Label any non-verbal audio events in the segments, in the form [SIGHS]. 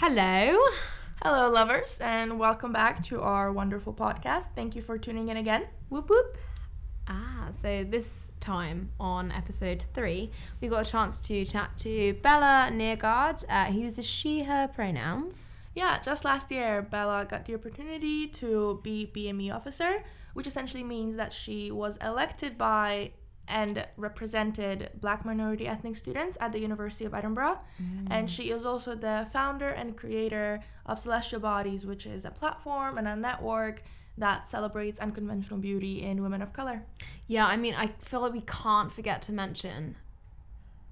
Hello. Hello, lovers, and welcome back to our wonderful podcast. Thank you for tuning in again. Whoop whoop. Ah, so this time on episode three, we got a chance to chat to Bella Neergaard, uh, who uses she, her pronouns. Yeah, just last year, Bella got the opportunity to be BME officer, which essentially means that she was elected by and represented black minority ethnic students at the University of Edinburgh. And mm. she is also the founder and creator of Celestial Bodies, which is a platform and a network that celebrates unconventional beauty in women of color. Yeah, I mean, I feel like we can't forget to mention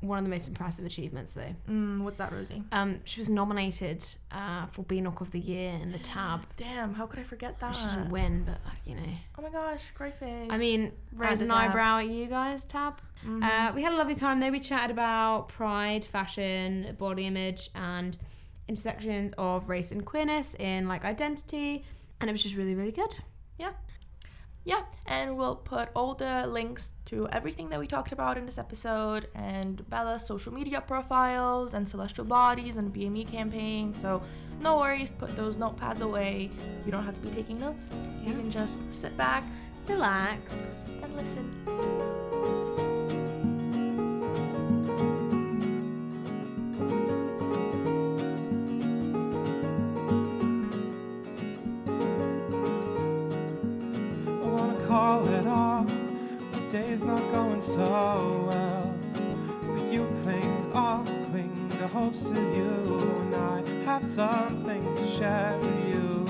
one of the most impressive achievements, though. Mm, what's that, Rosie? Um, she was nominated uh, for BNOC of the Year in the tab. [GASPS] Damn, how could I forget that? She didn't win, but uh, you know. Oh my gosh, great face. I mean, raise an tab. eyebrow at you guys, Tab. Uh, we had a lovely time there. We chatted about pride, fashion, body image, and intersections of race and queerness in like identity, and it was just really, really good. yeah. Yeah, and we'll put all the links to everything that we talked about in this episode and Bella's social media profiles and Celestial Bodies and BME campaign. So no worries, put those notepads away. You don't have to be taking notes. You can just sit back Relax. and listen. Day's not going so well. But you cling on, cling to hopes of you. And I have some things to share with you.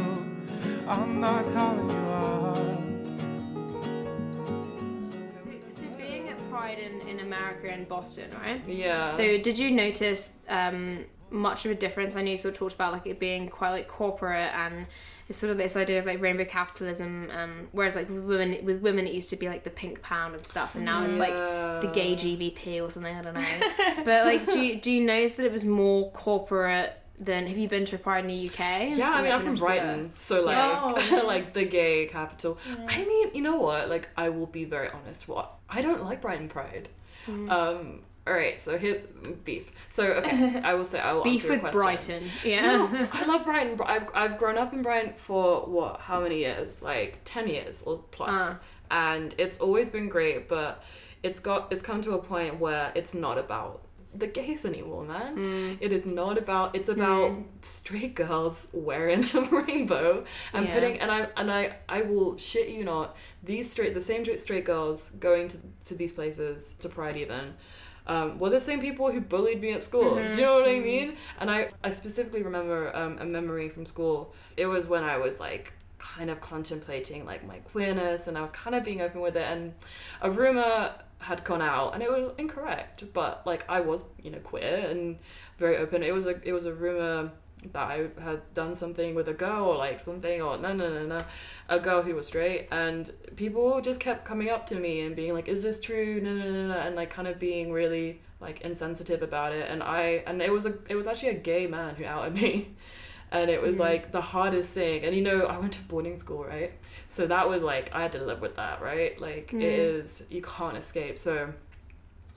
I'm not calling you up. So, so being at Pride in, in America and Boston, right? Yeah. So did you notice um, much of a difference? I know you sort of talked about like it being quite like corporate and it's sort of this idea of like rainbow capitalism. Um, whereas like with women, with women it used to be like the pink pound and stuff, and now it's like the gay GBP or something. I don't know. [LAUGHS] but like, do you, do you notice that it was more corporate than? Have you been to a Pride in the UK? And yeah, so, I mean, I'm from been to the- Brighton, so like, Yeah. [LAUGHS] like the gay capital. I mean, you know what? Like, I will be very honest. What I don't like Brighton Pride. Mm. Um. All right. So here's beef. So okay, I will say I will [LAUGHS] Beef answer your with question. Brighton. Yeah. No, [LAUGHS] I love Brighton. I've, I've grown up in Brighton for what? How many years? Like ten years or plus. Uh. And it's always been great, but it's got it's come to a point where it's not about the gays anymore, man. Mm. It is not about. It's about straight girls wearing [LAUGHS] a rainbow and Yeah. putting. And I and I I will shit you not. These straight the same straight girls going to to these places to Pride even um, were the same people who bullied me at school. Mm-hmm. Do you know what I mean? And I, I specifically remember um, a memory from school. It was when I was like kind of contemplating like my queerness and I was kind of being open with it and a rumor had gone out and it was incorrect but like I was you know queer and very open it was a it was a rumor that I had done something with a girl or like something or no no no no a girl who was straight. And people just kept coming up to me and being like is this true? No no no no and like kind of being really like insensitive about it. And I and it was a it was actually a gay man who outed me. [LAUGHS] And it was mm. like the hardest thing. And you know I went to boarding school right? So that was like I had to live with that right? Like it mm. is you can't escape. So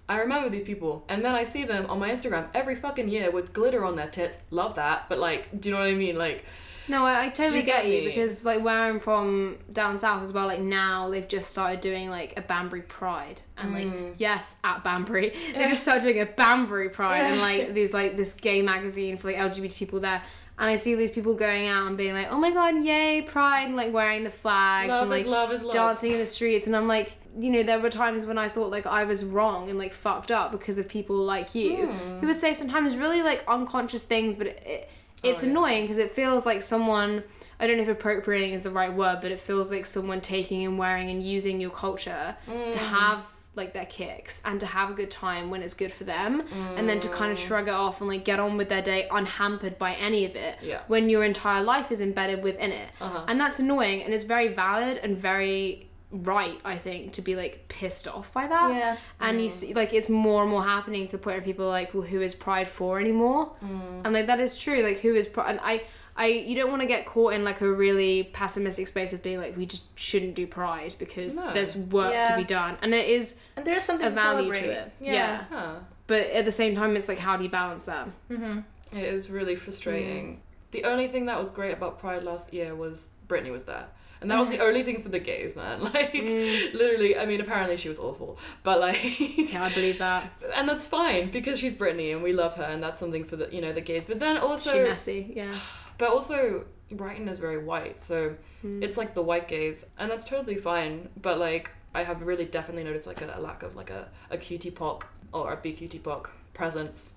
I remember these people, and then I see them on my Instagram every fucking year with glitter on their tits. Love that, but like, do you know what I mean? Like, No, I, I totally you get, get you because like where I'm from down south as well, like now they've just started doing like a Banbury Pride and Mm. like yes at Banbury [LAUGHS] they just [LAUGHS] started doing a Banbury Pride and like [LAUGHS] there's like this gay magazine for like LGBT people there. And I see these people going out and being like, "Oh my god, yay, Pride!" and like wearing the flags love and like is love is love. dancing in the streets. And I'm like, you know, there were times when I thought like I was wrong and like fucked up because of people like you Hmm. who would say sometimes really like unconscious things, but it, it it's Oh, yeah. annoying because it feels like someone. I don't know if appropriating is the right word, but it feels like someone taking and wearing and using your culture to Mm. have like their kicks and to have a good time when it's good for them and then to kind of Mm. shrug it off and like get on with their day unhampered by any of it Yeah. when your entire life is embedded within it Uh-huh. and that's annoying and it's very valid and very right i think to be like pissed off by that Yeah. and you see like it's more and more happening to the point where people are like well who is pride for anymore mm. and like that is true like who is pride and i I you don't want to get caught in like a really pessimistic space of being like we just shouldn't do pride because No. there's work to be done and it is And there's something a to value celebrate. to it Yeah. yeah. Huh. but at the same time it's like how do you balance that mm-hmm. It is really frustrating. The only thing that was great about Pride last year was Britney was there. And that was the only thing for the gays, man. [LAUGHS] Like, Mm. literally, I mean, apparently she was awful. But, like, Yeah, I believe that. [LAUGHS] and that's fine because she's Britney and we love her and that's something for the, you know, the gays. But then also, she messy, yeah. [SIGHS] but also, Brighton is very white. So Mm. it's like the white gays and that's totally fine. But, like, I have really definitely noticed, like, a, a lack of, like, a, a QTPOC or a BQT pock presence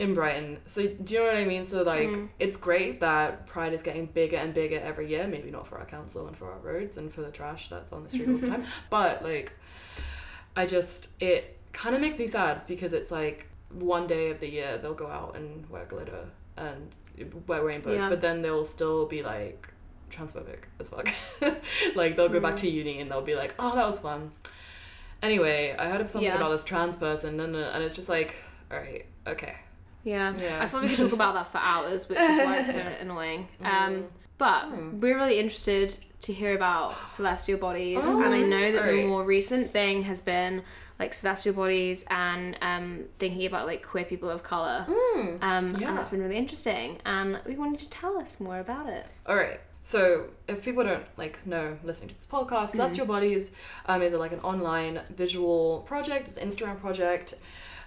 in Brighton. So do you know what I mean? So like Mm. it's great that Pride is getting bigger and bigger every year. Maybe not for our council and for our roads and for the trash that's on the street all the [LAUGHS] time. But like I just it kind of makes me sad because it's like one day of the year they'll go out and wear glitter and wear rainbows, Yeah. but then they'll still be like transphobic as fuck. [LAUGHS] like they'll go back Mm. to uni and they'll be like, "Oh, that was fun." Anyway, I heard of something Yeah. about this trans person and, and it's just like, all right, okay. Yeah. Yeah. I thought we could talk about that for hours, which is why it's so [LAUGHS] annoying. Um, but Mm. we're really interested to hear about celestial bodies, Oh, and I know that the more recent thing has been like celestial bodies and um, thinking about like queer people of color. Um, Yeah. And that's been really interesting, and we wanted to tell us more about it. All right. So, if people don't like know listening to this podcast, Celestial Bodies um, is like an online visual project. It's an Instagram project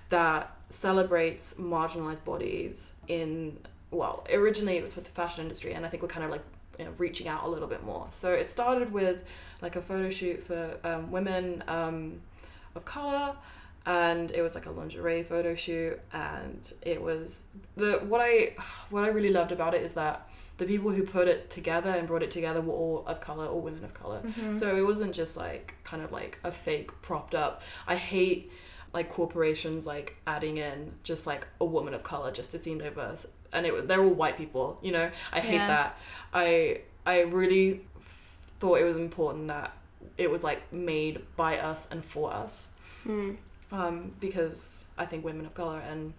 that celebrates marginalized bodies in well, originally it was with the fashion industry, and I think we're kind of like you know, reaching out a little bit more. So it started with like a photo shoot for um, women um, of color, and it was like a lingerie photo shoot, and it was the what I what I really loved about it is that the people who put it together and brought it together were all of color or women of color. So it wasn't just like kind of like a fake propped up. I hate like corporations like adding in just like a woman of color just to seem diverse and it they're all white people you know i hate Yeah. that i i really thought it was important that it was like made by us and for us Mm. um, because I think women of color and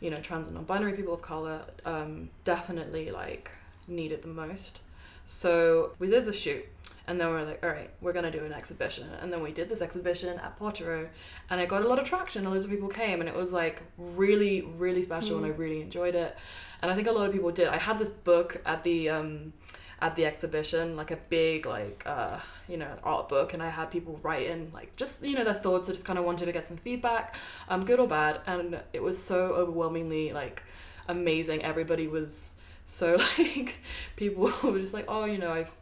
you know trans and non-binary people of color um, definitely like need it the most. So we did the shoot, and then we are like, all right, we're gonna do an exhibition, and then we did this exhibition at Potero, and it got a lot of traction. A lot of people came, and it was like really, really special, and I really enjoyed it. And I think a lot of people did. I had this book at the um, at the exhibition, like a big like uh, you know art book, and I had people write in like just you know their thoughts. I just kind of wanted to get some feedback, um, good or bad, and it was so overwhelmingly like amazing. Everybody was so [LAUGHS] like people were just like oh you know I've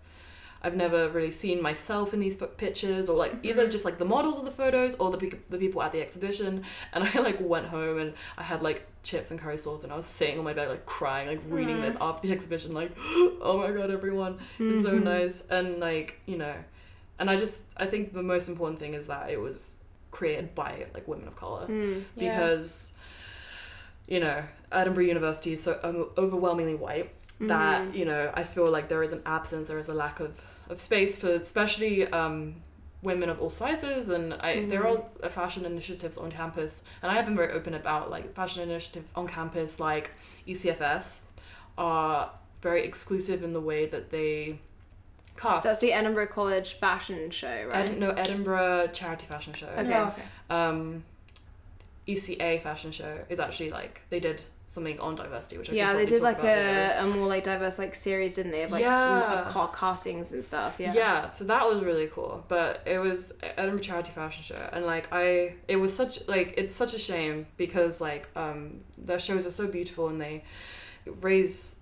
I've never really seen myself in these pictures or like either mm-hmm. just like the models of the photos or the pe- the people at the exhibition. And I like went home and I had like chips and curry sauce and I was sitting on my bed like crying like reading this mm-hmm. after the exhibition like [GASPS] oh my god everyone. Is so mm-hmm. nice. And like you know and I just I think the most important thing is that it was created by like women of color. Mm. Yeah. because you know Edinburgh University is so o- overwhelmingly white that you know I feel like there is an absence there is a lack of, of space for especially um, women of all sizes and I there are uh, fashion initiatives on campus and I have been very open about like fashion initiative on campus like ECFS are very exclusive in the way that they cast So that's the Edinburgh College fashion show, right? Ed- no Edinburgh charity fashion show Okay. Oh, okay. um, ECA fashion show is actually like they did something on diversity, which I yeah, they did like a, a more like diverse like series, didn't they? Of like Yeah. of ca- castings and stuff. Yeah. Yeah. so that was really cool. But it was Edinburgh Charity Fashion Show, and like I, it was such like it's such a shame because like um their shows are so beautiful and they raise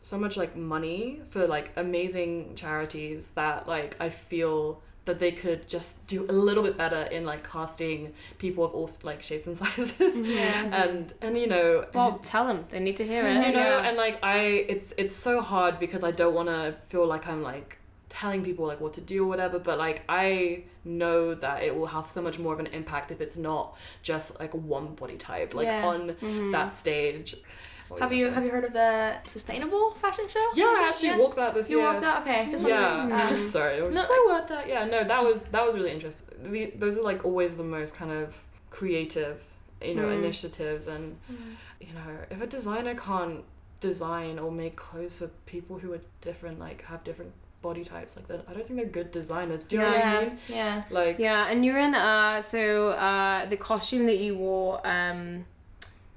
so much like money for like amazing charities that like I feel that they could just do a little bit better in like casting people of all like shapes and [LAUGHS] sizes Yeah. and and you know Well, tell them they need to hear [LAUGHS] it you know yeah. and like i it's it's so hard because i don't want to feel like i'm like telling people like what to do or whatever but like i know that it will have so much more of an impact if it's not just like one body type like Yeah. on that mm-hmm. stage What Have gonna you say? have you heard of the sustainable fashion show? yeah i actually Yeah? walked that this You year You walked that? Okay, just yeah wondering. Um, [LAUGHS] sorry it was no, just I word that yeah no that was that was really interesting the, those are like always the most kind of creative you know Mm. initiatives and you know if a designer can't design or make clothes for people who are different like have different body types like that i don't think they're good designers do you know what i mean yeah. like Yeah, and you're in uh so uh the costume that you wore um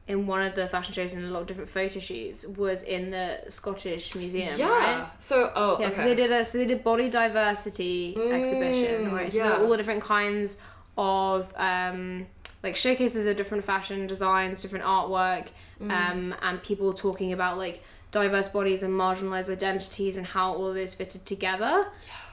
in one of the fashion shows and a lot of different photo shoots was in the Scottish Museum, yeah. right? So oh Yeah, because okay. they did a so they did body diversity exhibition, Mm, right? So yeah. all the different kinds of um, like showcases of different fashion designs, different artwork, Mm. um, and people talking about like diverse bodies and marginalized identities and how all of this fitted together.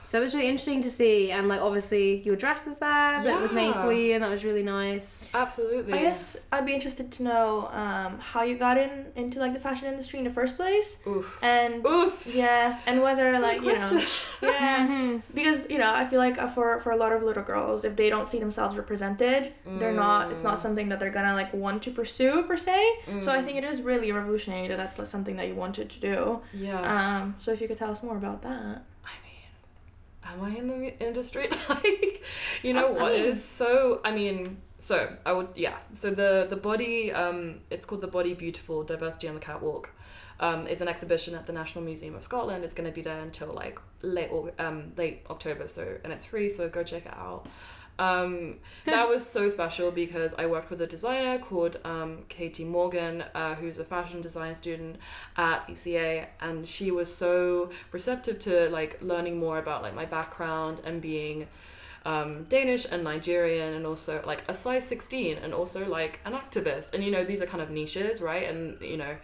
So it was really interesting to see, and like obviously your dress was there that was made for you, and that was really nice. Absolutely. I guess I'd be interested to know um, how you got in into like the fashion industry in the first place, Oof. and Oof. yeah, and whether like you know, question. [LAUGHS] yeah, Mhm. because you know I feel like uh, for for a lot of little girls, if they don't see themselves represented, they're not. It's Mm. not something that they're gonna like want to pursue per se. So I think it is really revolutionary that that's like, something that you wanted to do. Yeah. Um, so if you could tell us more about that. I am I in the industry? [LAUGHS] like, you know I- I what? it mean- is so. I mean, so I would yeah. So the the body um it's called the Body Beautiful Diversity on the Catwalk. Um, it's an exhibition at the National Museum of Scotland. It's going to be there until like late um late October. So and it's free. So go check it out. Um, that was so special because I worked with a designer called um, Katie Morgan, uh, who's a fashion design student at ECA, and she was so receptive to like learning more about like my background and being um, Danish and Nigerian, and also like a size sixteen, and also like an activist, and you know these are kind of niches, right? And you know,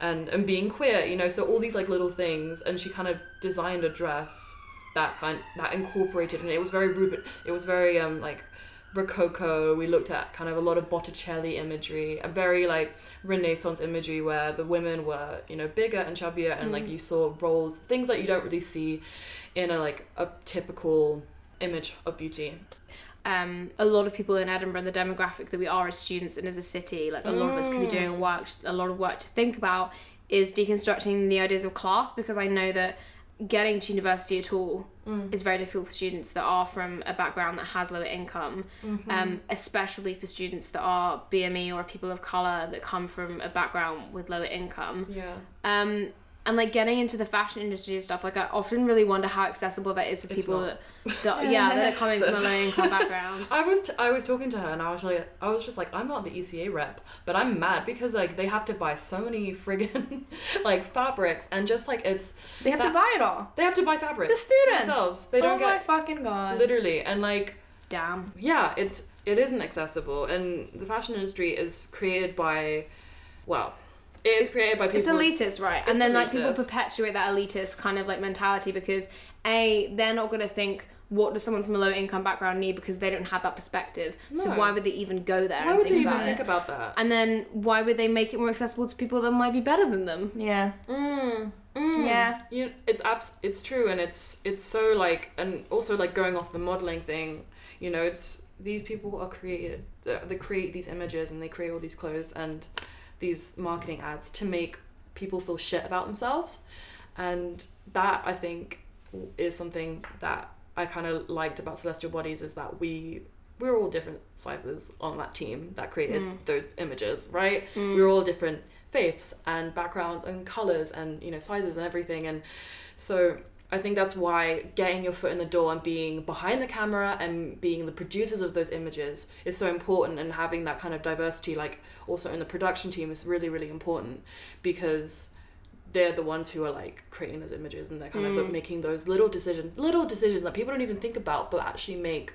and and being queer, you know, so all these like little things, and she kind of designed a dress that kind that incorporated and it was very Ruben it was very um like rococo. We looked at kind of a lot of botticelli imagery a very like renaissance imagery where the women were you know bigger and chubbier and like you saw roles things that you don't really see in a like a typical image of beauty. Um, a lot of people in Edinburgh, the demographic that we are as students and as a city, like a lot of us could be Mm. doing work, a lot of work to think about is deconstructing the ideas of class because I know that getting to university at all Mm. is very difficult for students that are from a background that has lower income, Mm-hmm. um, especially for students that are BME or people of colour that come from a background with lower income. yeah Um, and like getting into the fashion industry and stuff, like I often really wonder how accessible that is for It's people not. that, that [LAUGHS] yeah, that are [LAUGHS] coming from a low income background. [LAUGHS] I was t- I was talking to her and I was like I was just like I'm not the ECA rep but I'm mad because like they have to buy so many friggin' like fabrics and just like it's They have to buy it all. they have to buy fabric The students themselves they don't oh my get fucking god. literally and like Damn. yeah it's it isn't accessible and the fashion industry is created by well it is created by people It's elitist, right? And It's then like people perpetuate that elitist kind of like mentality because a they're not gonna think what does someone from a low income background need because they don't have that perspective. So why would they even go there why and would think they even about think about that and then why would they make it more accessible to people that might be better than them? Yeah. mm, mm. Yeah. you it's abs- it's true and it's it's so like and also like going off the modeling thing you know it's these people are created they they create these images and they create all these clothes and these marketing ads to make people feel shit about themselves. And that i think is something that i kind of liked about celestial bodies is that we we're all different sizes on that team that created Mm. those images right? We're all different faiths and backgrounds and colors and you know sizes and everything. And so i think that's why getting your foot in the door and being behind the camera and being the producers of those images is so important and having that kind of diversity like also in the production team is really really important because they're the ones who are like creating those images and they're kind of Mm. making those little decisions little decisions that people don't even think about but actually make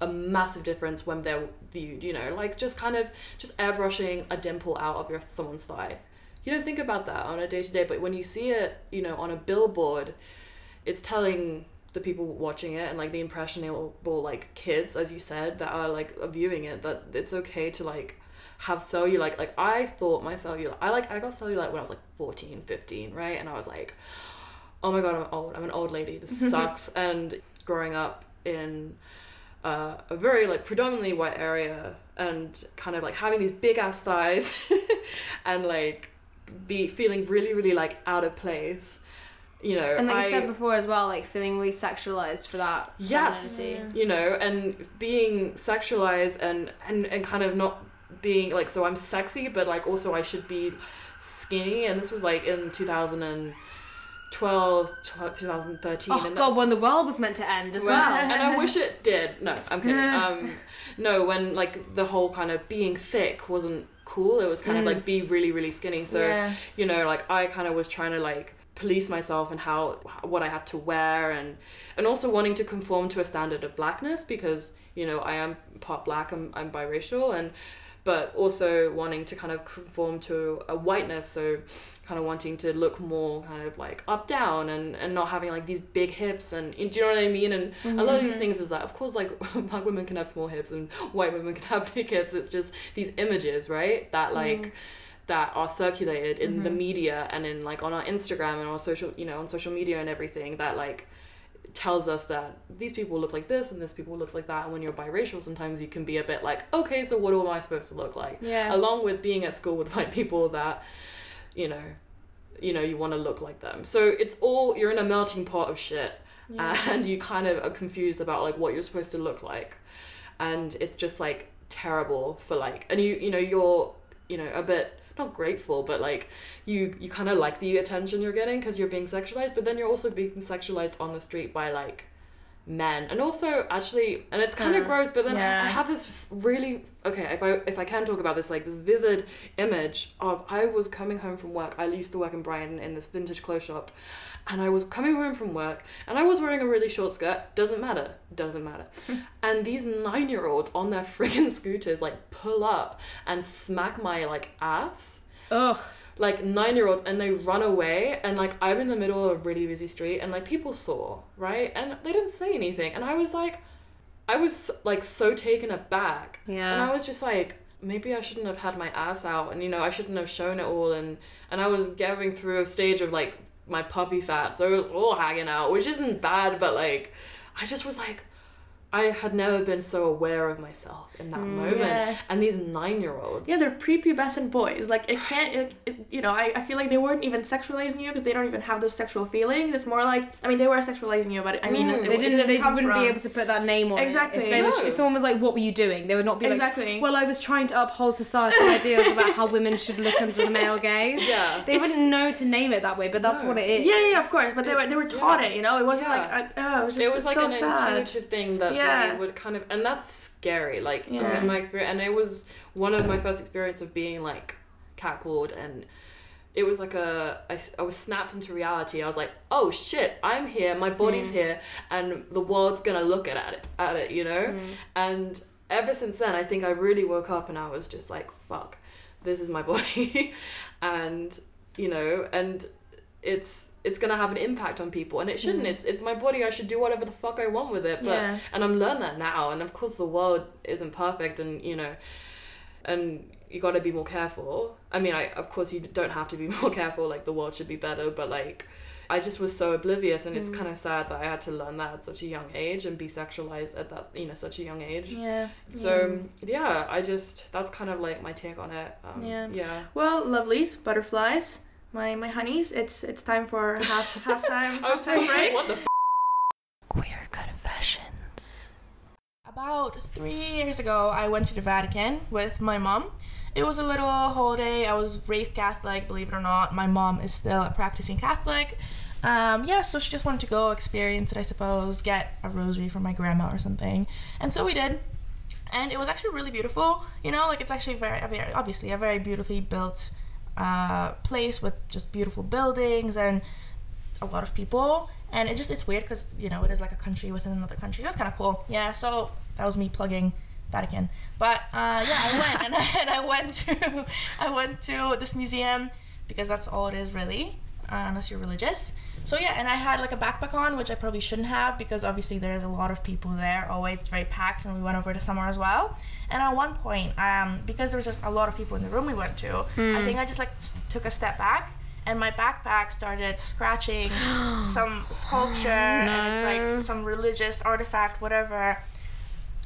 a massive difference when they're viewed you know like just kind of just airbrushing a dimple out of your someone's thigh you don't think about that on a day to day but when you see it you know on a billboard it's telling the people watching it and like the impressionable like kids as you said that are like viewing it that it's okay to like have cellulite like i thought my cellulite i like i got cellulite when i was like 14 15 right? And i was like oh my god i'm old i'm an old lady this [LAUGHS] sucks. And growing up in uh, a very like predominantly white area and kind of like having these big ass thighs [LAUGHS] and like be feeling really really like out of place you know And like I, you said before as well, like feeling really sexualized for that. Yes. femininity. you know and being sexualized and and and kind of not being like so i'm sexy but like also i should be skinny and this was like in 2012 tw- 2013 Oh and god, when the world was meant to end as well. and I [LAUGHS] wish it did. No, I'm kidding. [LAUGHS] Um, no, when like the whole kind of being thick wasn't cool. It was kind of Mm. like be really really skinny. So yeah. you know like I kind of was trying to like police myself and how what I had to wear and and also wanting to conform to a standard of blackness because you know I am part black. I'm I'm biracial and but also wanting to kind of conform to a whiteness so kind of wanting to look more kind of like up down and and not having like these big hips and do you know what I mean? And a lot of these mm-hmm. things is that of course like [LAUGHS] black women can have small hips and white women can have big hips. It's just these images right? That like that are circulated in the mm-hmm. media and in like on our Instagram and our social you know on social media and everything that like tells us that these people look like this and this people look like that. And when you're biracial sometimes you can be a bit like okay so what am I supposed to look like? Yeah. along with being at school with [LAUGHS] white people that you know you know you want to look like them. So it's all you're in a melting pot of shit. [LAUGHS] And you kind of are confused about like what you're supposed to look like. And it's just like terrible for like and you you know you're you know a bit not grateful but like you you kind of like the attention you're getting because you're being sexualized but then you're also being sexualized on the street by like men. And also actually and it's kind of Uh, gross but then yeah. I have this really okay if I if I can talk about this like this vivid image of I was coming home from work. I used to work in Brighton in this vintage clothes shop. And I was coming home from work and I was wearing a really short skirt. Doesn't matter. Doesn't matter. [LAUGHS] And these nine year olds on their [LAUGHS] friggin' scooters like pull up and smack my like ass. Ugh. Like nine year olds and they run away and like I'm in the middle of a really busy street and like people saw right? And they didn't say anything and I was like I was like so taken aback. Yeah. and I was just like maybe I shouldn't have had my ass out and you know I shouldn't have shown it all and and I was going through a stage of like my puppy fat so it was all hanging out which isn't bad but like I just was like I had never been so aware of myself in that moment yeah. and these nine year olds Yeah, they're prepubescent boys. Like it can't, it, it, you know. I, I feel like they weren't even sexualizing you because they don't even have those sexual feelings. It's more like I mean they were sexualizing you, but I mean Mm, it, They it didn't. They wouldn't from- be able to put that name on Exactly. it. If, they was, No. if someone was like, "What were you doing?" They would not be Exactly. like, "Well, I was trying to uphold societal [LAUGHS] ideals about how women should look under the male gaze." yeah They It's- wouldn't know to name it that way, but that's No. what it is. Yeah, yeah, of course. But they were they were taught Yeah. it. You know, it wasn't Yeah. like I, oh, it was just it was like so an sad. intuitive thing that Yeah. they would kind of and that's scary like Yeah. in my experience and it was one of my first experience of being like catcalled and it was like a I, I was snapped into reality. I was like oh shit i'm here my body's mm. here and the world's gonna look at it at it you know? Mm. And ever since then i think i really woke up and i was just like fuck this is my [LAUGHS] body and you know and it's it's gonna have an impact on people and it shouldn't Mm. it's it's my body i should do whatever the fuck i want with it but Yeah. and i'm learned that now and of course the world isn't perfect and you know and you got to be more careful i mean i of course you don't have to be [LAUGHS] more careful like the world should be better but like I just was so oblivious, and it's Mm. kind of sad that I had to learn that at such a young age and be sexualized at that, you know, such a young age. Yeah. So yeah, I just that's kind of like my take on it. Um, Yeah. Yeah. Well, lovelies, butterflies, my my honeys. It's it's time for half [LAUGHS] halftime I was halftime break. what the f- Queer confessions. About three years ago, I went to the Vatican with my mom. It was a little holiday. I was raised Catholic, believe it or not. My mom is still a practicing Catholic. Um, yeah, so she just wanted to go experience it, I suppose, get a rosary from my grandma or something. And so we did. And it was actually really beautiful. You know, like it's actually very, a very obviously a very beautifully built uh, place with just beautiful buildings and a lot of people. And it just it's weird because you know it is like a country within another country. That's kind of cool. Yeah so that was me plugging vatican but uh, yeah i went [LAUGHS] and I, and I went to [LAUGHS] i went to this museum because that's all it is really uh, unless you're religious. So yeah and i had like a backpack on which i probably shouldn't have because obviously there's a lot of people there always. It's very packed and we went over to summer as well. And at one point um, because there was just a lot of people in the room we went to i think i just like s- took a step back and my backpack started scratching [GASPS] some sculpture and it's like some religious artifact whatever.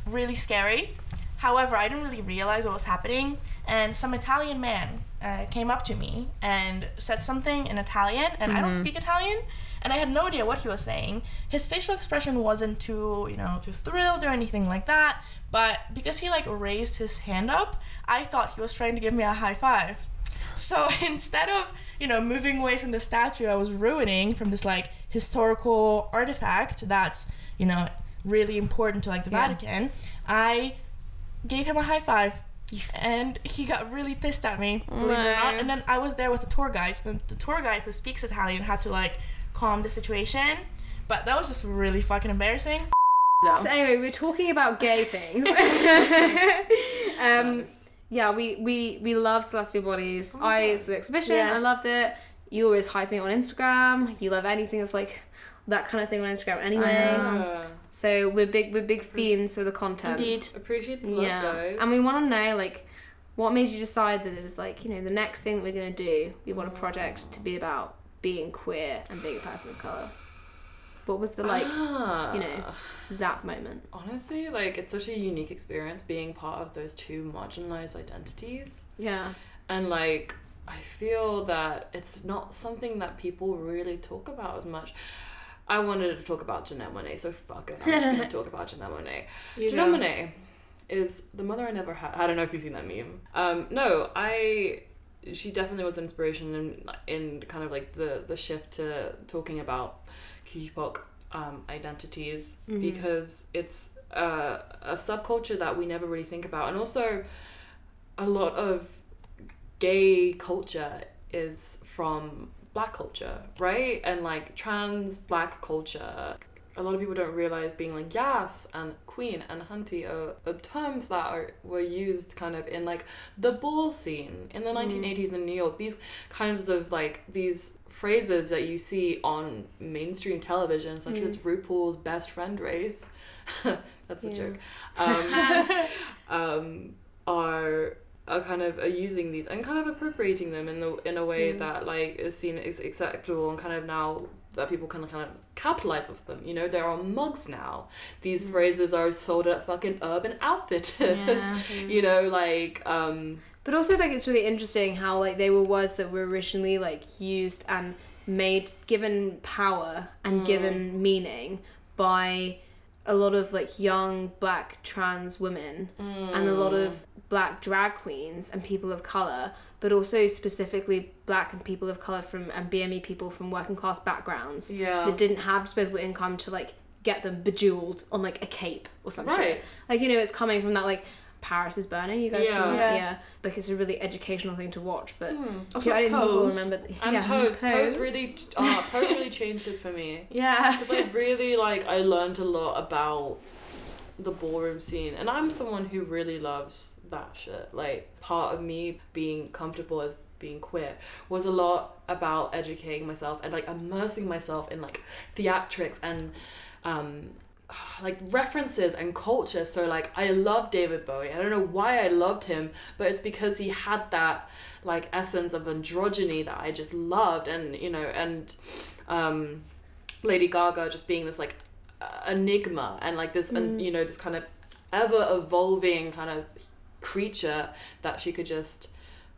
Really scary. However i didn't really realize what was happening and some italian man uh, came up to me and said something in italian and i don't speak italian and i had no idea what he was saying. His facial expression wasn't too you know too thrilled or anything like that but because he like raised his hand up i thought he was trying to give me a high five. So [LAUGHS] instead of, you know, moving away from the statue I was ruining from this like historical artifact that's, you know, really important to like the Yeah. Vatican, I gave him a high five and he got really pissed at me, believe it or not. And then I was there with the tour guide. So the, the tour guide who speaks Italian had to like calm the situation. But that was just really fucking embarrassing. So anyway, we're talking about gay things. [LAUGHS] [LAUGHS] um, yeah, we we we love Celestial Bodies. I saw the exhibition. I loved it. You always hyping it on Instagram. You love anything that's like that kind of thing on Instagram anyway. So we're big we're big fiends for the content. Indeed. Appreciate the love, Yeah, guys. and we want to know like what made you decide that it was like you know the next thing that we're gonna do. We want a project to be about being queer and being a person of color. What was the like Ah. you know zap moment? Honestly, like it's such a unique experience being part of those two marginalized identities. Yeah. And like I feel that it's not something that people really talk about as much. I wanted to talk about Janelle Monáe, so fuck it. I'm just gonna [LAUGHS] talk about Janelle Monáe. You Janelle go. Monáe is the mother I never had. I don't know if you've seen that meme. Um, no, I. She definitely was an inspiration in in kind of like the the shift to talking about QPOC um, identities Mm-hmm. because it's uh, a subculture that we never really think about, and also a lot of gay culture is from black culture, right? And like trans black culture. A lot of people don't realize being like yas and queen and hunty are, are terms that are were used kind of in like the ball scene in the 1980s in New York. These kinds of like these phrases that you see on mainstream television, such as RuPaul's best friend race. [LAUGHS] That's a Yeah. joke. [LAUGHS] Um, [LAUGHS] um, are are kind of are using these and kind of appropriating them in the in a way mm. that like is seen as acceptable and kind of now that people can kind of capitalize with them. You know, there are mugs now. These mm. phrases are sold at fucking Urban Outfitters. Yeah. [LAUGHS] you know, like um, But also like it's really interesting how like they were words that were originally like used and made given power and mm. given meaning by a lot of like young black trans women and a lot of black drag queens and people of color but also specifically black and people of color from and BME people from working class backgrounds Yeah. that didn't have disposable income to like get them bejeweled on like a cape or some shit. Right. Like you know, it's coming from that like Paris is burning. You guys see Yeah. that? Yeah. Yeah. Like it's a really educational thing to watch, but Also I didn't think people Pose. remember. th- and yeah, Pose, Pose Pose. really, uh, Pose really changed it for me. [LAUGHS] Yeah. Because I really like I learned a lot about the ballroom scene, and I'm someone who really loves that shit. Like part of me being comfortable as being queer was a lot about educating myself and like immersing myself in like theatrics and um [SIGHS] like references and culture. So like i love david bowie. I don't know why i loved him but it's because he had that like essence of androgyny that i just loved and you know and um lady gaga just being this like enigma and like this and you know this kind of ever evolving kind of creature that she could just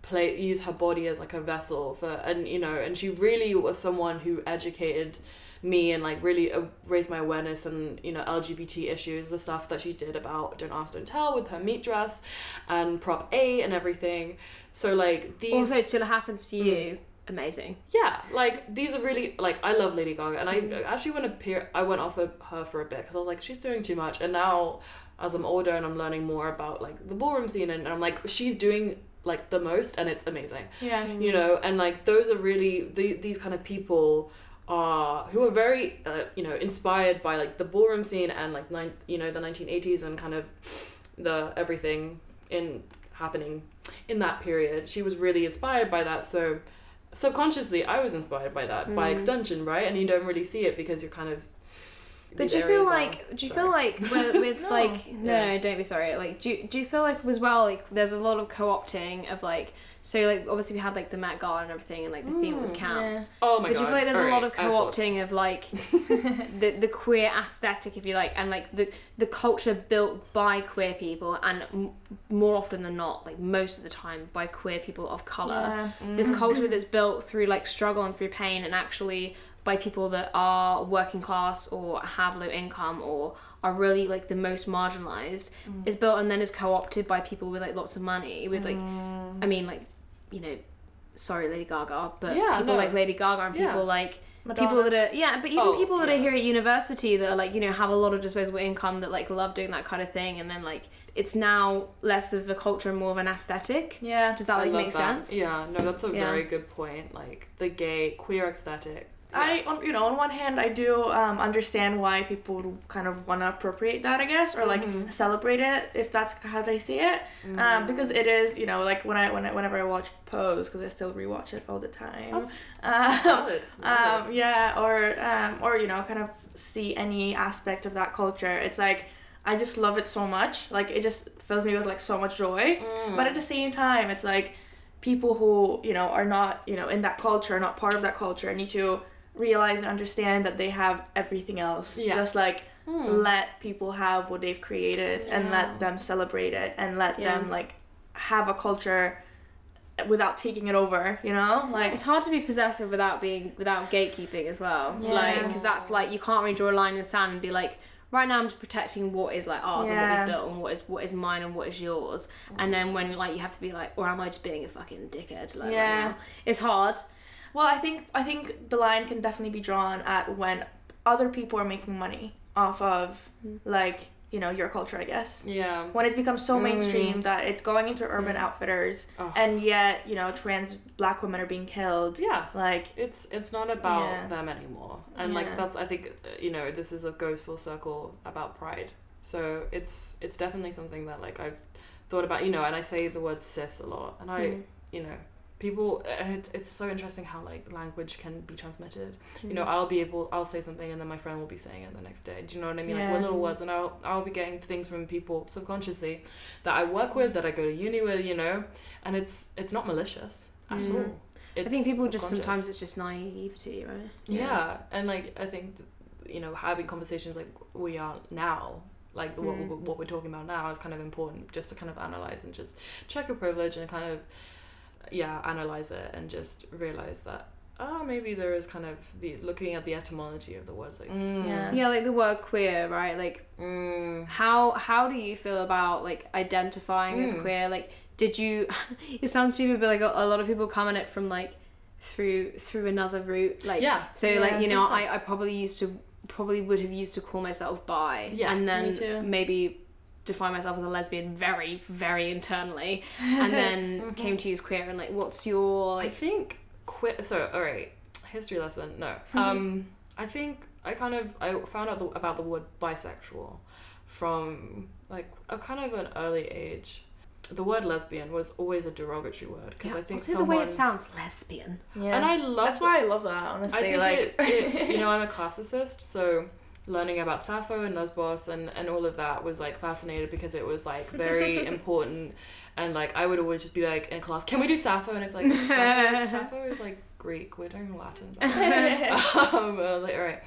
play use her body as like a vessel for and you know and she really was someone who educated me and like really uh, raised my awareness and you know LGBT issues the stuff that she did about Don't Ask Don't Tell with her meat dress and Prop 8 and everything so like these Also, till it happens to you, amazing. yeah, like these are really like I love Lady Gaga, and I actually went appear. I went off of her for a bit because I was like, she's doing too much, and now as I'm older and I'm learning more about like the ballroom scene, and, I'm like, she's doing like the most, and it's amazing, Yeah. you know, and like those are really the, these kind of people are who are very uh, you know inspired by like the ballroom scene and like nine you know the 1980s and kind of the everything in happening in that period. She was really inspired by that. So subconsciously i was inspired by that by extension right? And you don't really see it because you're kind of But do you feel areas are- like do you sorry. feel like with, [LAUGHS] with No. like no Yeah. no don't be sorry like do you, do you feel like as well like there's a lot of co-opting of like so like obviously we had like the Met Gala and everything and like the theme was camp. Yeah. oh my god. but god do you feel like there's a lot Alright, of I have thoughts. co-opting of like [LAUGHS] the the queer aesthetic, if you like, and like the the culture built by queer people, and m- more often than not, like most of the time, by queer people of color. Yeah. This culture that's built through like struggle and through pain, and actually by people that are working class or have low income or are really like the most marginalized mm. is built and then is co-opted by people with like lots of money with like mm. I mean like you know sorry Lady Gaga but Yeah, people no. like Lady Gaga and people Yeah. like Madonna. people that are yeah but even Oh, people that are here at university that are like you know have a lot of disposable income that like love doing that kind of thing and then like it's now less of a culture and more of an aesthetic yeah. does that like make that. sense Yeah, no, that's a Yeah. very good point. Like the gay queer aesthetic. I, on, you know, on one hand, I do um, understand why people would kind of want to appropriate that, I guess, or like Mhm. celebrate it if that's how they see it, um, because it is, you know, like when I when I, whenever I watch Pose, because I still rewatch it all the time. Um, valid. valid. um, yeah, or um, or you know, kind of see any aspect of that culture. It's like I just love it so much. Like it just fills me with like so much joy. Mm. But at the same time, it's like people who you know are not you know in that culture, not part of that culture, need to realize and understand that they have everything else. Yeah. Just like Mm. let people have what they've created and let them celebrate it and let Yeah. them like have a culture without taking it over. You know, like it's hard to be possessive without being without gatekeeping as well Yeah. like because that's like you can't really draw a line in the sand and be like right now i'm just protecting what is like ours and what Yeah. we built and what is what is mine and what is yours and then when like you have to be like or am i just being a fucking dickhead like right Yeah. now? it's hard Well, I think I think the line can definitely be drawn at when other people are making money off of like you know your culture, I guess. Yeah. When it's become so Mm. mainstream that it's going into urban outfitters, Oh. and yet you know trans black women are being killed. Yeah. Like It's it's not about Yeah. them anymore, and Yeah. like that's I think uh, you know this is a goes full circle about pride. So it's it's definitely something that like I've thought about, you know, and I say the word cis a lot, and I Mm. you know people and it's, it's so interesting how like language can be transmitted you Mm. know i'll be able i'll say something and then my friend will be saying it the next day do you know what i mean like Yeah. we're little words and i'll i'll be getting things from people subconsciously that i work with that i go to uni with you know and it's it's not malicious at Mm. all it's i think people just sometimes it's just naivety right yeah. and like i think you know having conversations like we are now like what, Mm. what, what we're talking about now is kind of important just to kind of analyze and just check your privilege and kind of yeah analyze it and just realize that oh maybe there is kind of the looking at the etymology of the words like mm, Yeah. yeah like the word queer right like mm, how how do you feel about like identifying as Mm. queer like did you [LAUGHS] it sounds stupid but like a, a lot of people come at it from like through through another route like yeah so Yeah, like you know I, I probably used to probably would have used to call myself bi Yeah, and then too. maybe define myself as a lesbian very very internally [LAUGHS] and then came to use queer and like what's your I think queer. So, all right, history lesson. No. Um, I think I kind of I found out the, about the word bisexual from like a kind of an early age. The word lesbian was always a derogatory word because yeah, I think also someone the way it sounds lesbian yeah. and I love That's why I love that. Honestly, I think like it, it, you [LAUGHS] know, I'm a classicist, so learning about Sappho and Lesbos and, and all of that was like fascinated because it was like very [LAUGHS] important and like I would always just be like in class, can we do Sappho? And it's like [LAUGHS] Sappho, Sappho is like Greek, we're doing Latin. [LAUGHS] um, I was like, all right,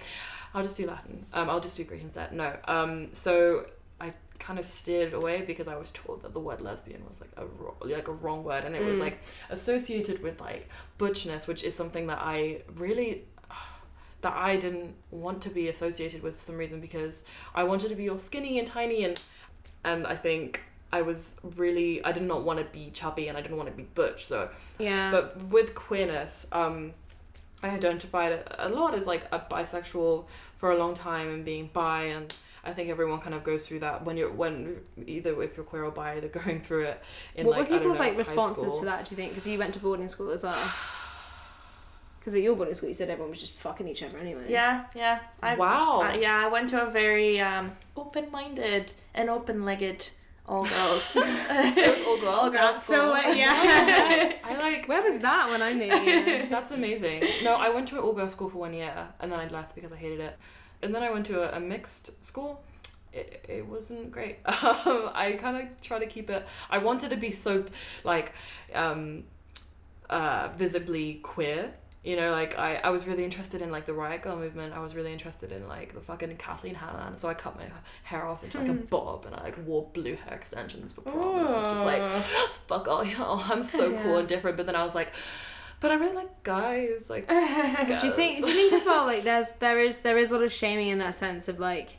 I'll just do Latin. Um, I'll just do Greek instead. No. Um, so I kind of steered away because I was told that the word lesbian was like a wrong, like a wrong word, and it was Mm. like associated with like butchness, which is something that I really that I didn't want to be associated with for some reason because I wanted to be all skinny and tiny and and I think I was really I did not want to be chubby and I didn't want to be butch so. Yeah. But with queerness um I identified a lot as like a bisexual for a long time and being bi and I think everyone kind of goes through that when you're when either if you're queer or bi they're [LAUGHS] going through it in what like were I don't people's know, like responses to that do you think? Because you went to boarding school as well [SIGHS] [SIGHS] because at your boarding school you said everyone was just fucking each other anyway yeah, yeah. I wow Uh, yeah, I went to a very um, open-minded and open-legged all girls. [LAUGHS] it was all girls All girls so school. uh, yeah [LAUGHS] I like where was that when I knew you? [LAUGHS] That's amazing. No, I went to an all-girls school for one year, and then I left because I hated it. And then I went to a, a mixed school. It, it wasn't great. Um, I kind of try to keep it. I wanted to be so, like, um, uh, visibly queer. You know, like I, I was really interested in like the riot girl movement. I was really interested in like the fucking Kathleen Hanna. So I cut my hair off into like a hmm. bob and I like wore blue hair extensions for prom. And I was just like, fuck all y'all. I'm so [LAUGHS] cool and different. But then I was like, but I really like guys. Like, [LAUGHS] do you think do you think as well like there's there is there is a lot of shaming in that sense of like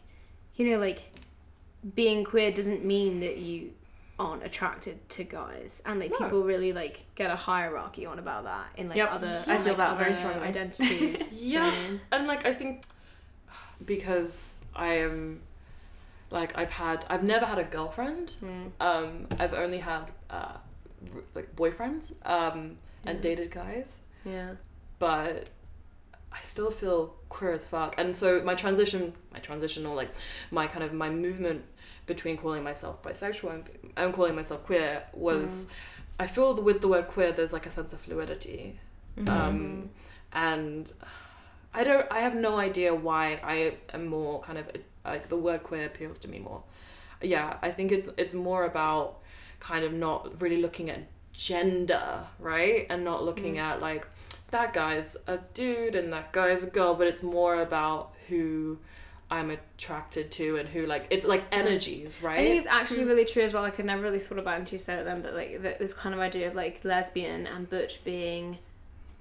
you know like being queer doesn't mean that you aren't attracted to guys and like No. people really like get a hierarchy on about that in like Yep. other I feel like, that very other strongly. identities [LAUGHS] yeah you know what I mean? and like I think because I am like I've had I've never had a girlfriend. Mm. Um, I've only had uh, like boyfriends um, and Mm. dated guys, yeah but I still feel queer as fuck. And so my transition, my transition or like my kind of my movement between calling myself bisexual and, and calling myself queer was. Mm. I feel with the word queer, there's like a sense of fluidity. Mhm. um, and I don't I have no idea why I am more kind of like the word queer appeals to me more yeah I think it's it's more about kind of not really looking at gender right and not looking Mm. at like that guy's a dude and that guy's a girl but it's more about who I'm attracted to and who like it's like energies right I think it's actually really true as well. Like I never really thought about it until you said it then, but like th- this kind of idea of like lesbian and butch being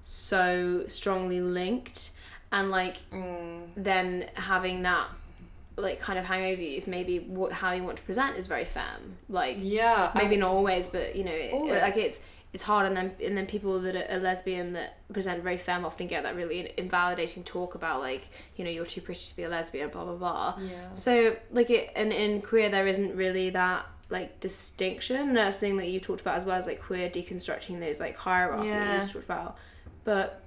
so strongly linked, and like Mm. then having that like kind of hang over you if maybe what how you want to present is very femme. Like yeah I- maybe not always, but you know, it, Always. like it's it's hard, and then and then people that are, are lesbian that present very femme often get that really invalidating talk about like you know you're too pretty to be a lesbian, blah blah blah. yeah So like it and in queer there isn't really that like distinction. And That's the thing that you talked about as well as like queer deconstructing those like hierarchies Yeah. you talked about. But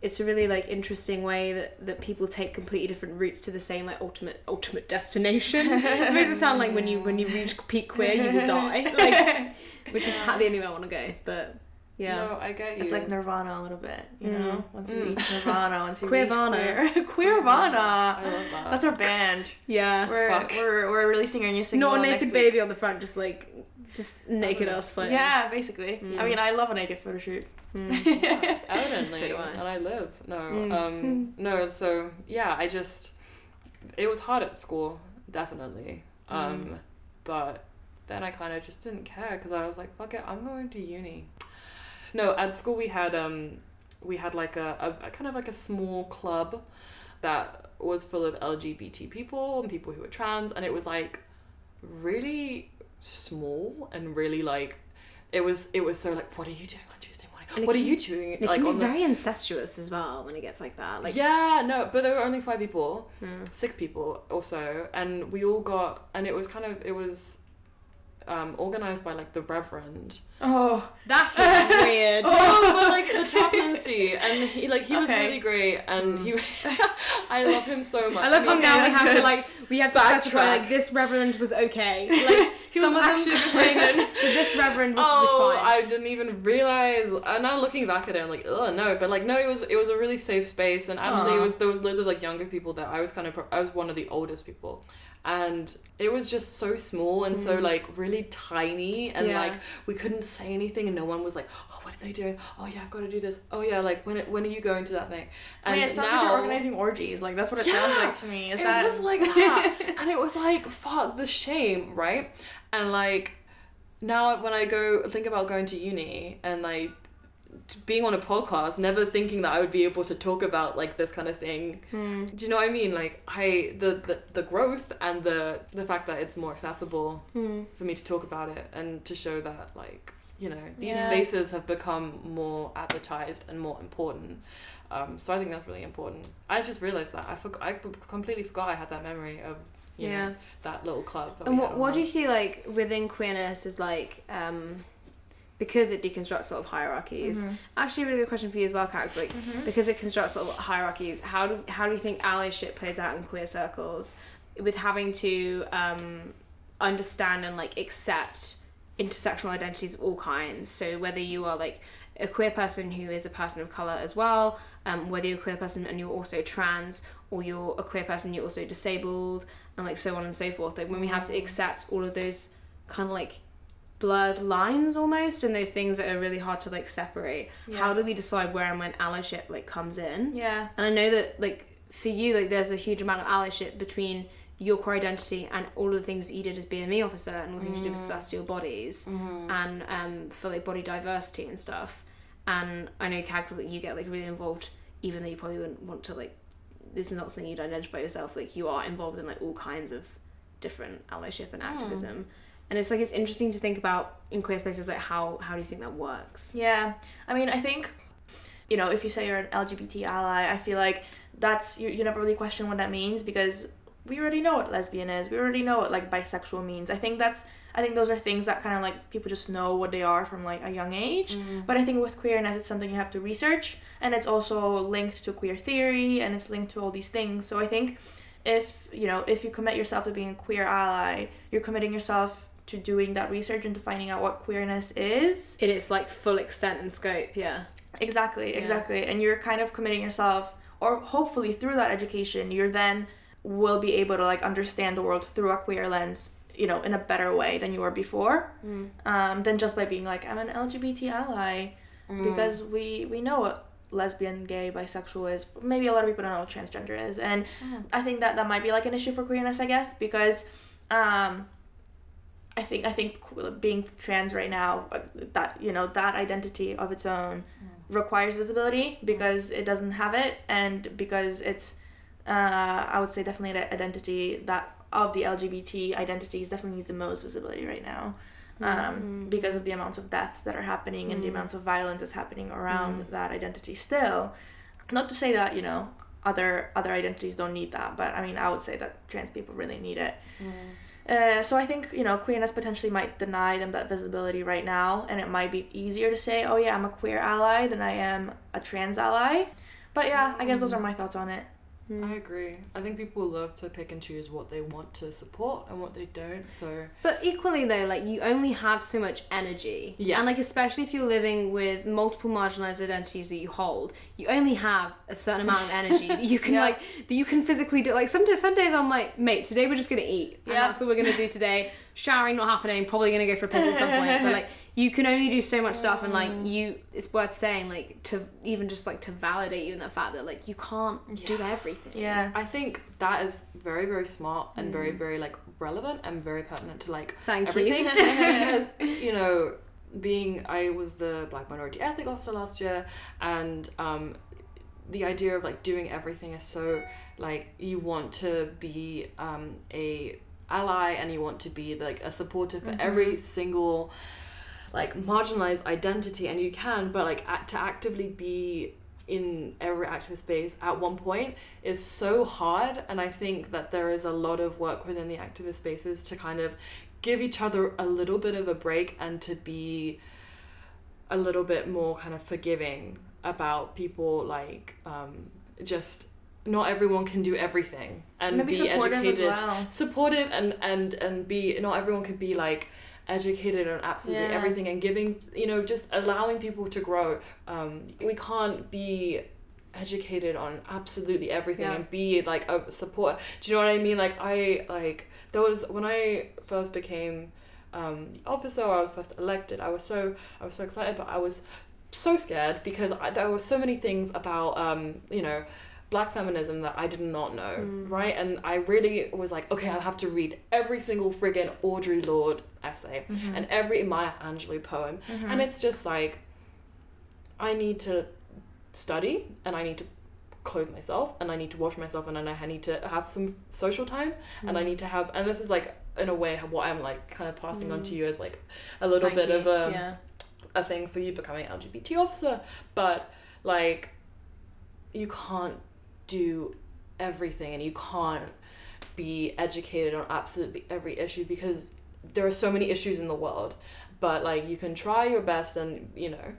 it's a really like interesting way that, that people take completely different routes to the same like ultimate ultimate destination. [LAUGHS] it makes it sound like when you when you reach peak queer you will [LAUGHS] die. Like which is how the only way I want to go. But yeah. no I get you It's like Nirvana a little bit, you know. Mm. Once you Mm. reach [LAUGHS] Nirvana, once you Queervana. reach queer, [LAUGHS] Queervana. I love that That's our band. Yeah. We're, Fuck. we're we're releasing our new single. Not a next naked week. baby on the front, just like just naked us floating. Yeah, basically. Mm. I mean, I love a naked photo shoot. Mm. [LAUGHS] evidently So do I. and I live no Mm. um no so yeah I just it was hard at school definitely um Mm. but then I kind of just didn't care because I was like fuck it I'm going to uni no at school we had um we had like a, a, a kind of like a small club that was full of LGBT people and people who were trans and it was like really small and really like it was it was so like what are you doing on Tuesday morning And what are you doing It like can be the very incestuous as well when it gets like that. Like yeah no but there were only five people Mm. six people also and we all got and it was kind of it was um organized by like the reverend Oh, That is weird. [LAUGHS] oh but like the chaplaincy and he like he was Okay. really great and he [LAUGHS] i love him so much I love him Okay, now we that's have to like we have to Backtrack. specify like this reverend was okay. Like [LAUGHS] He some was of actually them a good person. but this reverend was, oh, was fine. I didn't even realize. And now looking back at it, I'm like, oh no. But like, no, it was it was a really safe space, and actually, it was there was loads of like younger people that I was kind of I was one of the oldest people, and it was just so small and so Mm. like really tiny, and Yeah. like we couldn't say anything, and no one was like, oh, what are they doing? Oh yeah, I've got to do this. Oh yeah, like when it, when are you going to that thing? I mean, it sounds like you're organizing orgies. Like that's what it sounds like to me. Is it that was like that [LAUGHS] and it was like fuck the shame right and like now when i go think about going to uni and like being on a podcast never thinking that i would be able to talk about like this kind of thing Hmm. do you know what i mean like i the the, the growth and the the fact that it's more accessible Hmm. for me to talk about it and to show that like you know these Yeah. spaces have become more advertised and more important um, so i think that's really important i just realized that i forgot I completely forgot i had that memory of you Yeah. know that little club that And what what do you see like within queerness is like um because it deconstructs a lot of hierarchies. Mhm. Actually, a really good question for you as well, Cax. Like Mhm. because it constructs a lot of hierarchies. How do how do you think allyship plays out in queer circles with having to um, understand and like accept intersectional identities of all kinds? So whether you are like a queer person who is a person of color as well, um, whether you're a queer person and you're also trans, or you're a queer person you're also disabled, and like so on and so forth. Like when we have to accept all of those kind of like blurred lines almost and those things that are really hard to like separate. Yeah. how do we decide where and when allyship like comes in? Yeah. and i know that like for you like there's a huge amount of allyship between your core identity and all of the things that you did as bme officer and all the things you did with mm. celestial bodies mm-hmm. and um for like body diversity and stuff. And i know cags that you get like really involved even though you probably wouldn't want to like this is not something you'd identify yourself like you are involved in like all kinds of different allyship and hmm. activism and it's like it's interesting to think about in queer spaces like how how do you think that works Yeah, I mean, I think, you know, if you say you're an LGBT ally, I feel like that's you, you never really question what that means because we already know what lesbian is. We already know what like bisexual means. I think that's I think those are things that kind of like people just know what they are from like a young age. Mm. But I think with queerness, it's something you have to research, and it's also linked to queer theory, and it's linked to all these things. So I think if you know if you commit yourself to being a queer ally, you're committing yourself to doing that research and to finding out what queerness is its like full extent and scope yeah Exactly, Yeah. exactly. And you're kind of committing yourself, or hopefully through that education, you're then will be able to like understand the world through a queer lens, you know, in a better way than you were before, um, than just by being like I'm an LGBT ally, because we we know what lesbian, gay, bisexual is. Maybe a lot of people don't know what transgender is, and I think that that might be like an issue for queerness, I guess, because. Um, I think I think being trans right now, that you know that identity of its own mm. requires visibility because it doesn't have it, and because it's, uh, I would say definitely an identity that of the LGBT identities definitely needs the most visibility right now, um, mm. because of the amounts of deaths that are happening and the mm. amounts of violence that's happening around that identity still. Not to say that you know other other identities don't need that, but I mean I would say that trans people really need it. Uh, so I think you know queerness potentially might deny them that visibility right now, and it might be easier to say, "Oh yeah, I'm a queer ally" than I am a trans ally. But yeah, I guess those are my thoughts on it. Hmm. I agree. I think people love to pick and choose what they want to support and what they don't. So But equally though, like you only have so much energy. Yeah. And like especially if you're living with multiple marginalized identities that you hold, you only have a certain amount of energy that you can [LAUGHS] Yeah. like that you can physically do. Like sometimes some days I'm like, mate, today we're just gonna eat. And Yeah. that's what we're gonna do today. Showering not happening, probably gonna go for a piss at some point. But [LAUGHS] like you can only do so much stuff and like you it's worth saying, like to even just like to validate even the fact that like you can't do everything. Yeah. I think that is very very smart and very very like relevant and very pertinent to like Thank everything you. [LAUGHS] because you know being I was the black minority ethnic officer last year and um the idea of like doing everything is so like you want to be um a ally and you want to be like a supporter for every single like marginalized identity and you can but like act, to actively be in every activist space at one point is so hard and i think that there is a lot of work within the activist spaces to kind of give each other a little bit of a break and to be a little bit more kind of forgiving about people like um, just not everyone can do everything and Maybe be supportive as educated well. supportive and and and be not everyone can be like educated on absolutely Yeah. everything and giving you know just allowing people to grow um we can't be educated on absolutely everything Yeah. and be like a support do you know what i mean like i like there was when i first became um the officer or I was first elected i was so i was so excited but i was so scared because I, there were so many things about um you know black feminism that I did not know, mm. right? And I really was like, okay, I have to read every single friggin' Audre Lorde essay mm-hmm. and every Maya Angelou poem. Mm-hmm. And it's just like, I need to study and I need to clothe myself and I need to wash myself and then I need to have some social time and I mm. need to have, and this is like, in a way, what I'm like kind of passing on to mm. you as like a little bit of a yeah. a thing for you becoming an LGBT officer, but like you can't do everything and you can't be educated on absolutely every issue because there are so many issues in the world. But like you can try your best and you know,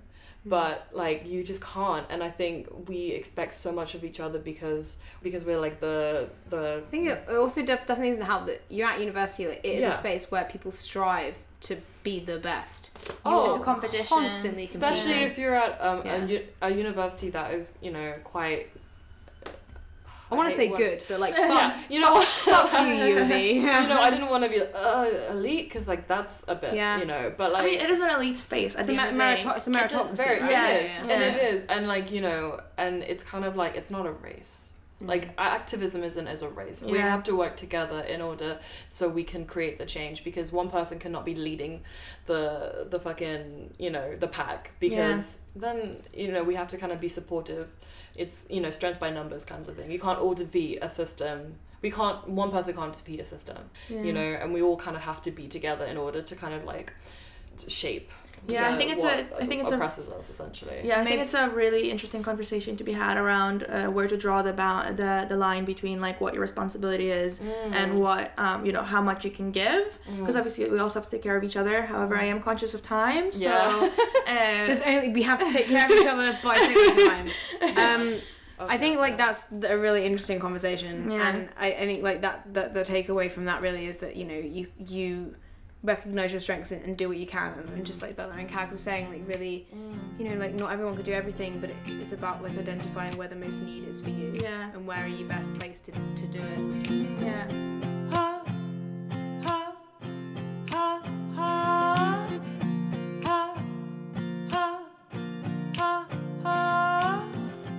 but like you just can't and I think we expect so much of each other because because we're like the the I think it it also def- definitely doesn't help that you're at university. Like, it is Yeah. a space where people strive to be the best. Oh, it's a competition. Constantly especially competing. if you're at um, Yeah. a, u- a university that is you know quite I want to say words. good, but like [LAUGHS] yeah fuck, you know fuck you, U of E. you know I didn't want to be [LAUGHS] uh, elite because like that's a bit Yeah. you know but like I mean, it is an elite space. It's a the mer- end of the day. merito- it's a It very- right? yeah, it is, yeah. and Yeah. it is, and like you know, and it's kind of like it's not a race. Like activism isn't as a race. We have to work together in order so we can create the change because one person cannot be leading the the fucking you know the pack because then you know we have to kind of be supportive. It's you know strength by numbers kinds of thing. You can't all defeat a system we can't one person can't defeat a system Yeah. you know and we all kind of have to be together in order to kind of like shape Yeah, I think it's a I think it's a- oppresses us essentially Yeah, I Maybe- think it's a really interesting conversation to be had around uh, where to draw the, ba- the the line between like what your responsibility is Mm. and what um, you know how much you can give because obviously we also have to take care of each other. However, I am conscious of time, so Yeah. uh, [LAUGHS] Because only we have to take care of each other by taking time. [LAUGHS] Um, I think like that's a really interesting conversation, Yeah. and I, I think like that, that the takeaway from that really is that you know you you recognize your strengths and, and do what you can, and, and just mm. like Bella and Kag were saying, like really, mm. you know, like not everyone could do everything, but it, it's about like identifying where the most need is for you, Yeah. and where are you best placed to, to do it. yeah. Ha, ha, ha, ha. Ha, ha, ha, ha.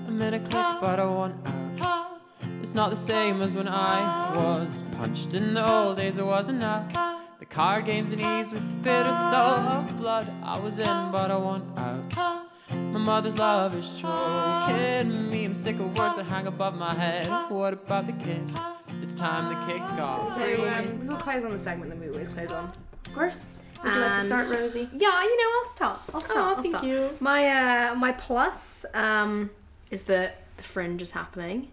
I'm in a click, but I want out. It's not the same as when I was punched in the old days. I wasn't out. The card games and ease with the bitter soul of blood. I was in, but I want out. My mother's love is choking me. I'm sick of words that hang above my head. What about the kid? It's time to kick off. So um, we'll close on the segment that we always close on. Of course. Would you like to start, Rosie? Yeah, you know, I'll start. I'll start. Oh, I'll thank start. you. My uh, my plus um, is that the fringe is happening,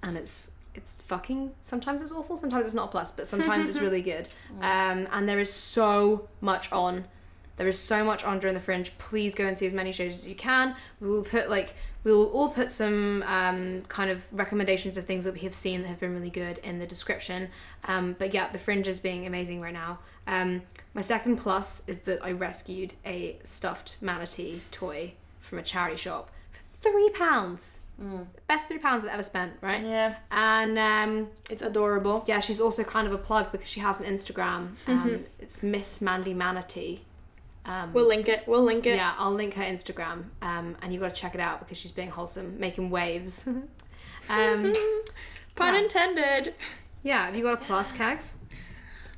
and it's it's fucking. Sometimes it's awful. Sometimes it's not a plus, but sometimes it's really [LAUGHS] good. Um, and there is so much on. There is so much on during the fringe. Please go and see as many shows as you can. We will put like we will all put some um, kind of recommendations of things that we have seen that have been really good in the description. Um, but yeah, the fringe is being amazing right now. Um, my second plus is that I rescued a stuffed manatee toy from a charity shop three pounds. Best three pounds I've ever spent, right? Yeah, And um, it's adorable. yeah, she's also kind of a plug because she has an Instagram. Um, It's Miss Mandy Manatee. Um, We'll link it. We'll link it. yeah, I'll link her Instagram, um, and you got to check it out because she's being wholesome, making waves. [LAUGHS] um, [LAUGHS] Pun Yeah. intended. yeah, have you got a plus, Cags?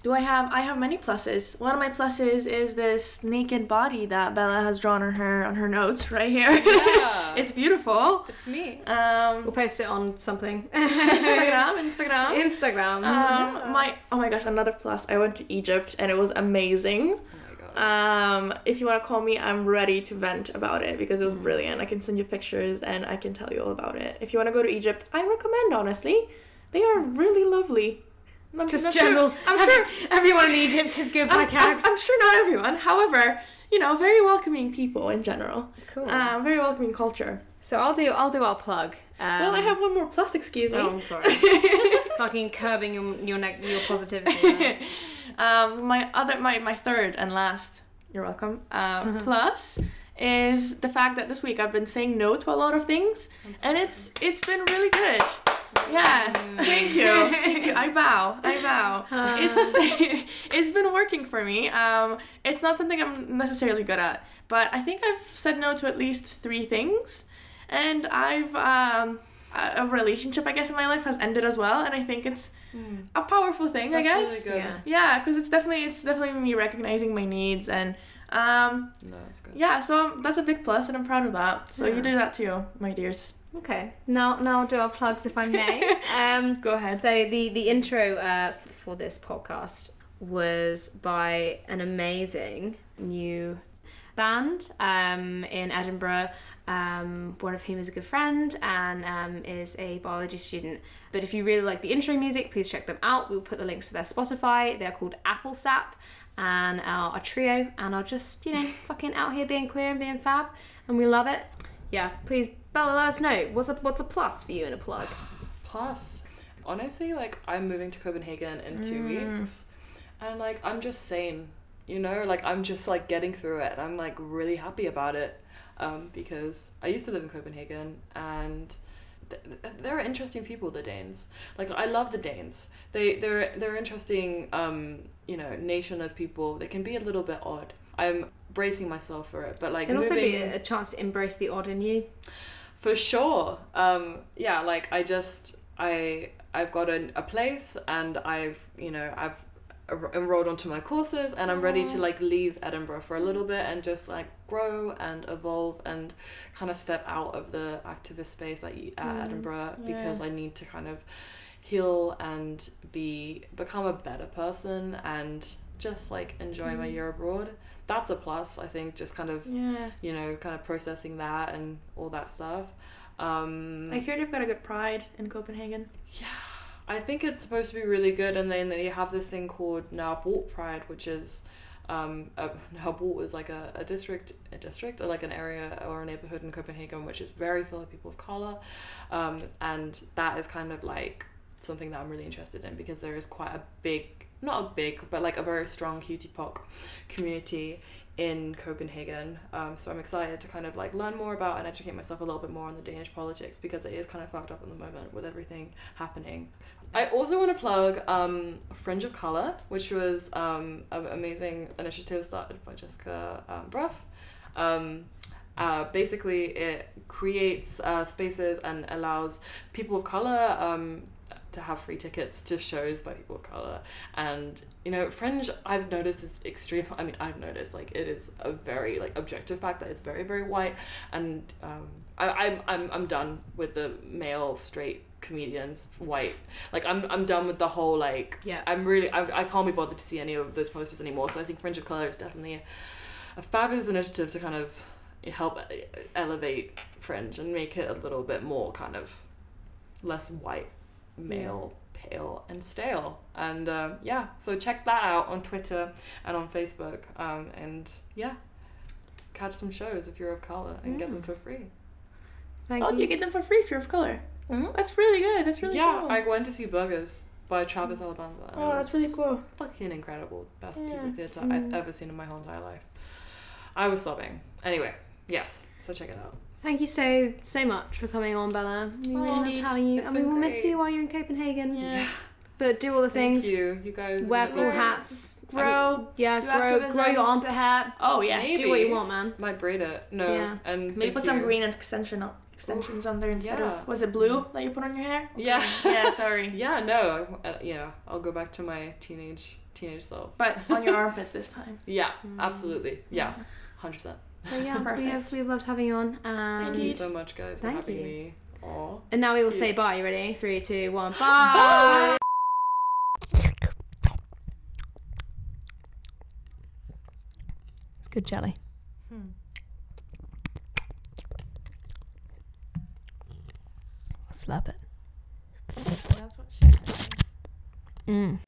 Do I have? I have many pluses. One of my pluses is this naked body that Bella has drawn on her on her notes [LAUGHS] right here. Yeah. it's beautiful. it's me We'll Um, post it on something. [LAUGHS] Instagram, Instagram. Instagram. Um, my oh my gosh, another plus. I went to Egypt and it was amazing. oh my god Um, if you want to call me, I'm ready to vent about it because it was brilliant. I can send you pictures and I can tell you all about it. If you want to go to Egypt, I recommend honestly. They are really lovely. I'm Just I'm general. Sure, I'm sure. [LAUGHS] everyone in Egypt is good by I'm, I'm, I'm sure not everyone. However, you know, very welcoming people in general. Cool. Um, very welcoming culture. so I'll do. I'll do our plug. Um, well, I have one more plus. Excuse me. Oh, I'm sorry. [LAUGHS] Fucking curbing your your your positivity. [LAUGHS] um, my other, my, my third and last, you're welcome, um, plus is the fact that this week I've been saying no to a lot of things, and it's it's been really good. Yeah, thank you, thank you. I [LAUGHS] bow, I bow. It's [LAUGHS] it's been working for me. Um, it's not something I'm necessarily good at, but I think I've said no to at least three things, and I've um, a a relationship I guess in my life has ended as well, and I think it's a powerful thing. I guess. really good. Yeah. Yeah, because it's definitely it's definitely me recognizing my needs and um no that's good yeah, so um, that's a big plus and I'm proud of that. So Yeah. you do that too, my dears. Okay. Now now I'll do our plugs if I may. [LAUGHS] um, Go ahead. So the the intro uh, f- for this podcast was by an amazing new band um, in Edinburgh. Um, one of whom is a good friend and um, is a biology student. But if you really like the intro music, please check them out. We'll put the links to their Spotify. They're called Apple Sap and our, a trio and are just, you know, [LAUGHS] fucking out here being queer and being fab. And we love it. Yeah, please, Bella, let us know. What's a, what's a plus for you in a plug? [SIGHS] Plus, honestly, like I'm moving to Copenhagen in two Mm. weeks, and like I'm just sane, you know, like I'm just like getting through it. I'm like really happy about it, um, because I used to live in Copenhagen and. Th- th- They're interesting people, the Danes. Like I love the Danes. They they're they're interesting. Um, you know, nation of people. They can be a little bit odd. I'm bracing myself for it, but like It'd also be a, chance to embrace the odd in you. for sure. Um, yeah, like I just I I've got a, a place and I've you know I've Er, enrolled onto my courses and I'm ready to like leave Edinburgh for a little bit and just like grow and evolve and kind of step out of the activist space at, at mm, Edinburgh because I need to kind of heal and be become a better person and just like enjoy my mm. year abroad. That's a plus, I think. Just kind of Yeah. you know, kind of processing that and all that stuff. Um, I hear they've got a good pride in Copenhagen. I think it's supposed to be really good, and then they have this thing called Nørrebro Pride, which is um, a, [LAUGHS] is like a, a district, a district, or like an area or a neighborhood in Copenhagen, which is very full of people of color, um, and that is kind of like something that I'm really interested in because there is quite a big, not a big, but like a very strong QTPOC community in Copenhagen. Um, so I'm excited to kind of like learn more about and educate myself a little bit more on the Danish politics because it is kind of fucked up at the moment with everything happening. I also want to plug um, Fringe of Color, which was um, an amazing initiative started by Jessica um, Brough. Um, uh, basically, it creates uh, spaces and allows people of color um, to have free tickets to shows by people of color. And you know, Fringe, I've noticed is extreme. I mean, I've noticed like it is a very like objective fact that it's very very white, and um, I, I'm I'm I'm done with the male straight comedians white like i'm i'm done with the whole like Yeah. i'm really I, I can't be bothered to see any of those posters anymore so i think fringe of color is definitely a, a fabulous initiative to kind of help elevate fringe and make it a little bit more kind of less white male pale and stale and uh, yeah so check that out on twitter and on facebook um, and yeah catch some shows if you're of color and get them Mm. for free Thank Oh, you. you get them for free if you're of color. Mhm. That's really good. That's really yeah cool. i went to see Burgerz by Travis Alabanza and oh, that's really cool. fucking incredible best piece of theater Mm. i've ever seen in my whole entire life i was sobbing anyway yes so check it out Thank you so so much for coming on, Bella. We really Oh, loved indeed. having you, It's and we been will miss you while you're in Copenhagen. Yeah. But do all the thank things. you you guys Wear cool great. hats. Grow. Yeah, grow activism. grow your armpit hair. Oh yeah. Maybe. Do what you want, man. might braid it no Yeah. and Maybe thank put some green extension extensions on there instead Yeah. of was it blue that you put on your hair? [LAUGHS] yeah yeah, sorry. [LAUGHS] yeah no uh, you know i'll go back to my teenage teenage self But on your [LAUGHS] armpits this time. yeah absolutely yeah 100% So yeah, Perfect. we have, we've loved having you on. thank you so much guys for Thank having you. me Aw. and now we will Cute. say bye. You ready? Three, two, one. Bye. It's good jelly. Slap it. That's what she said. Mm.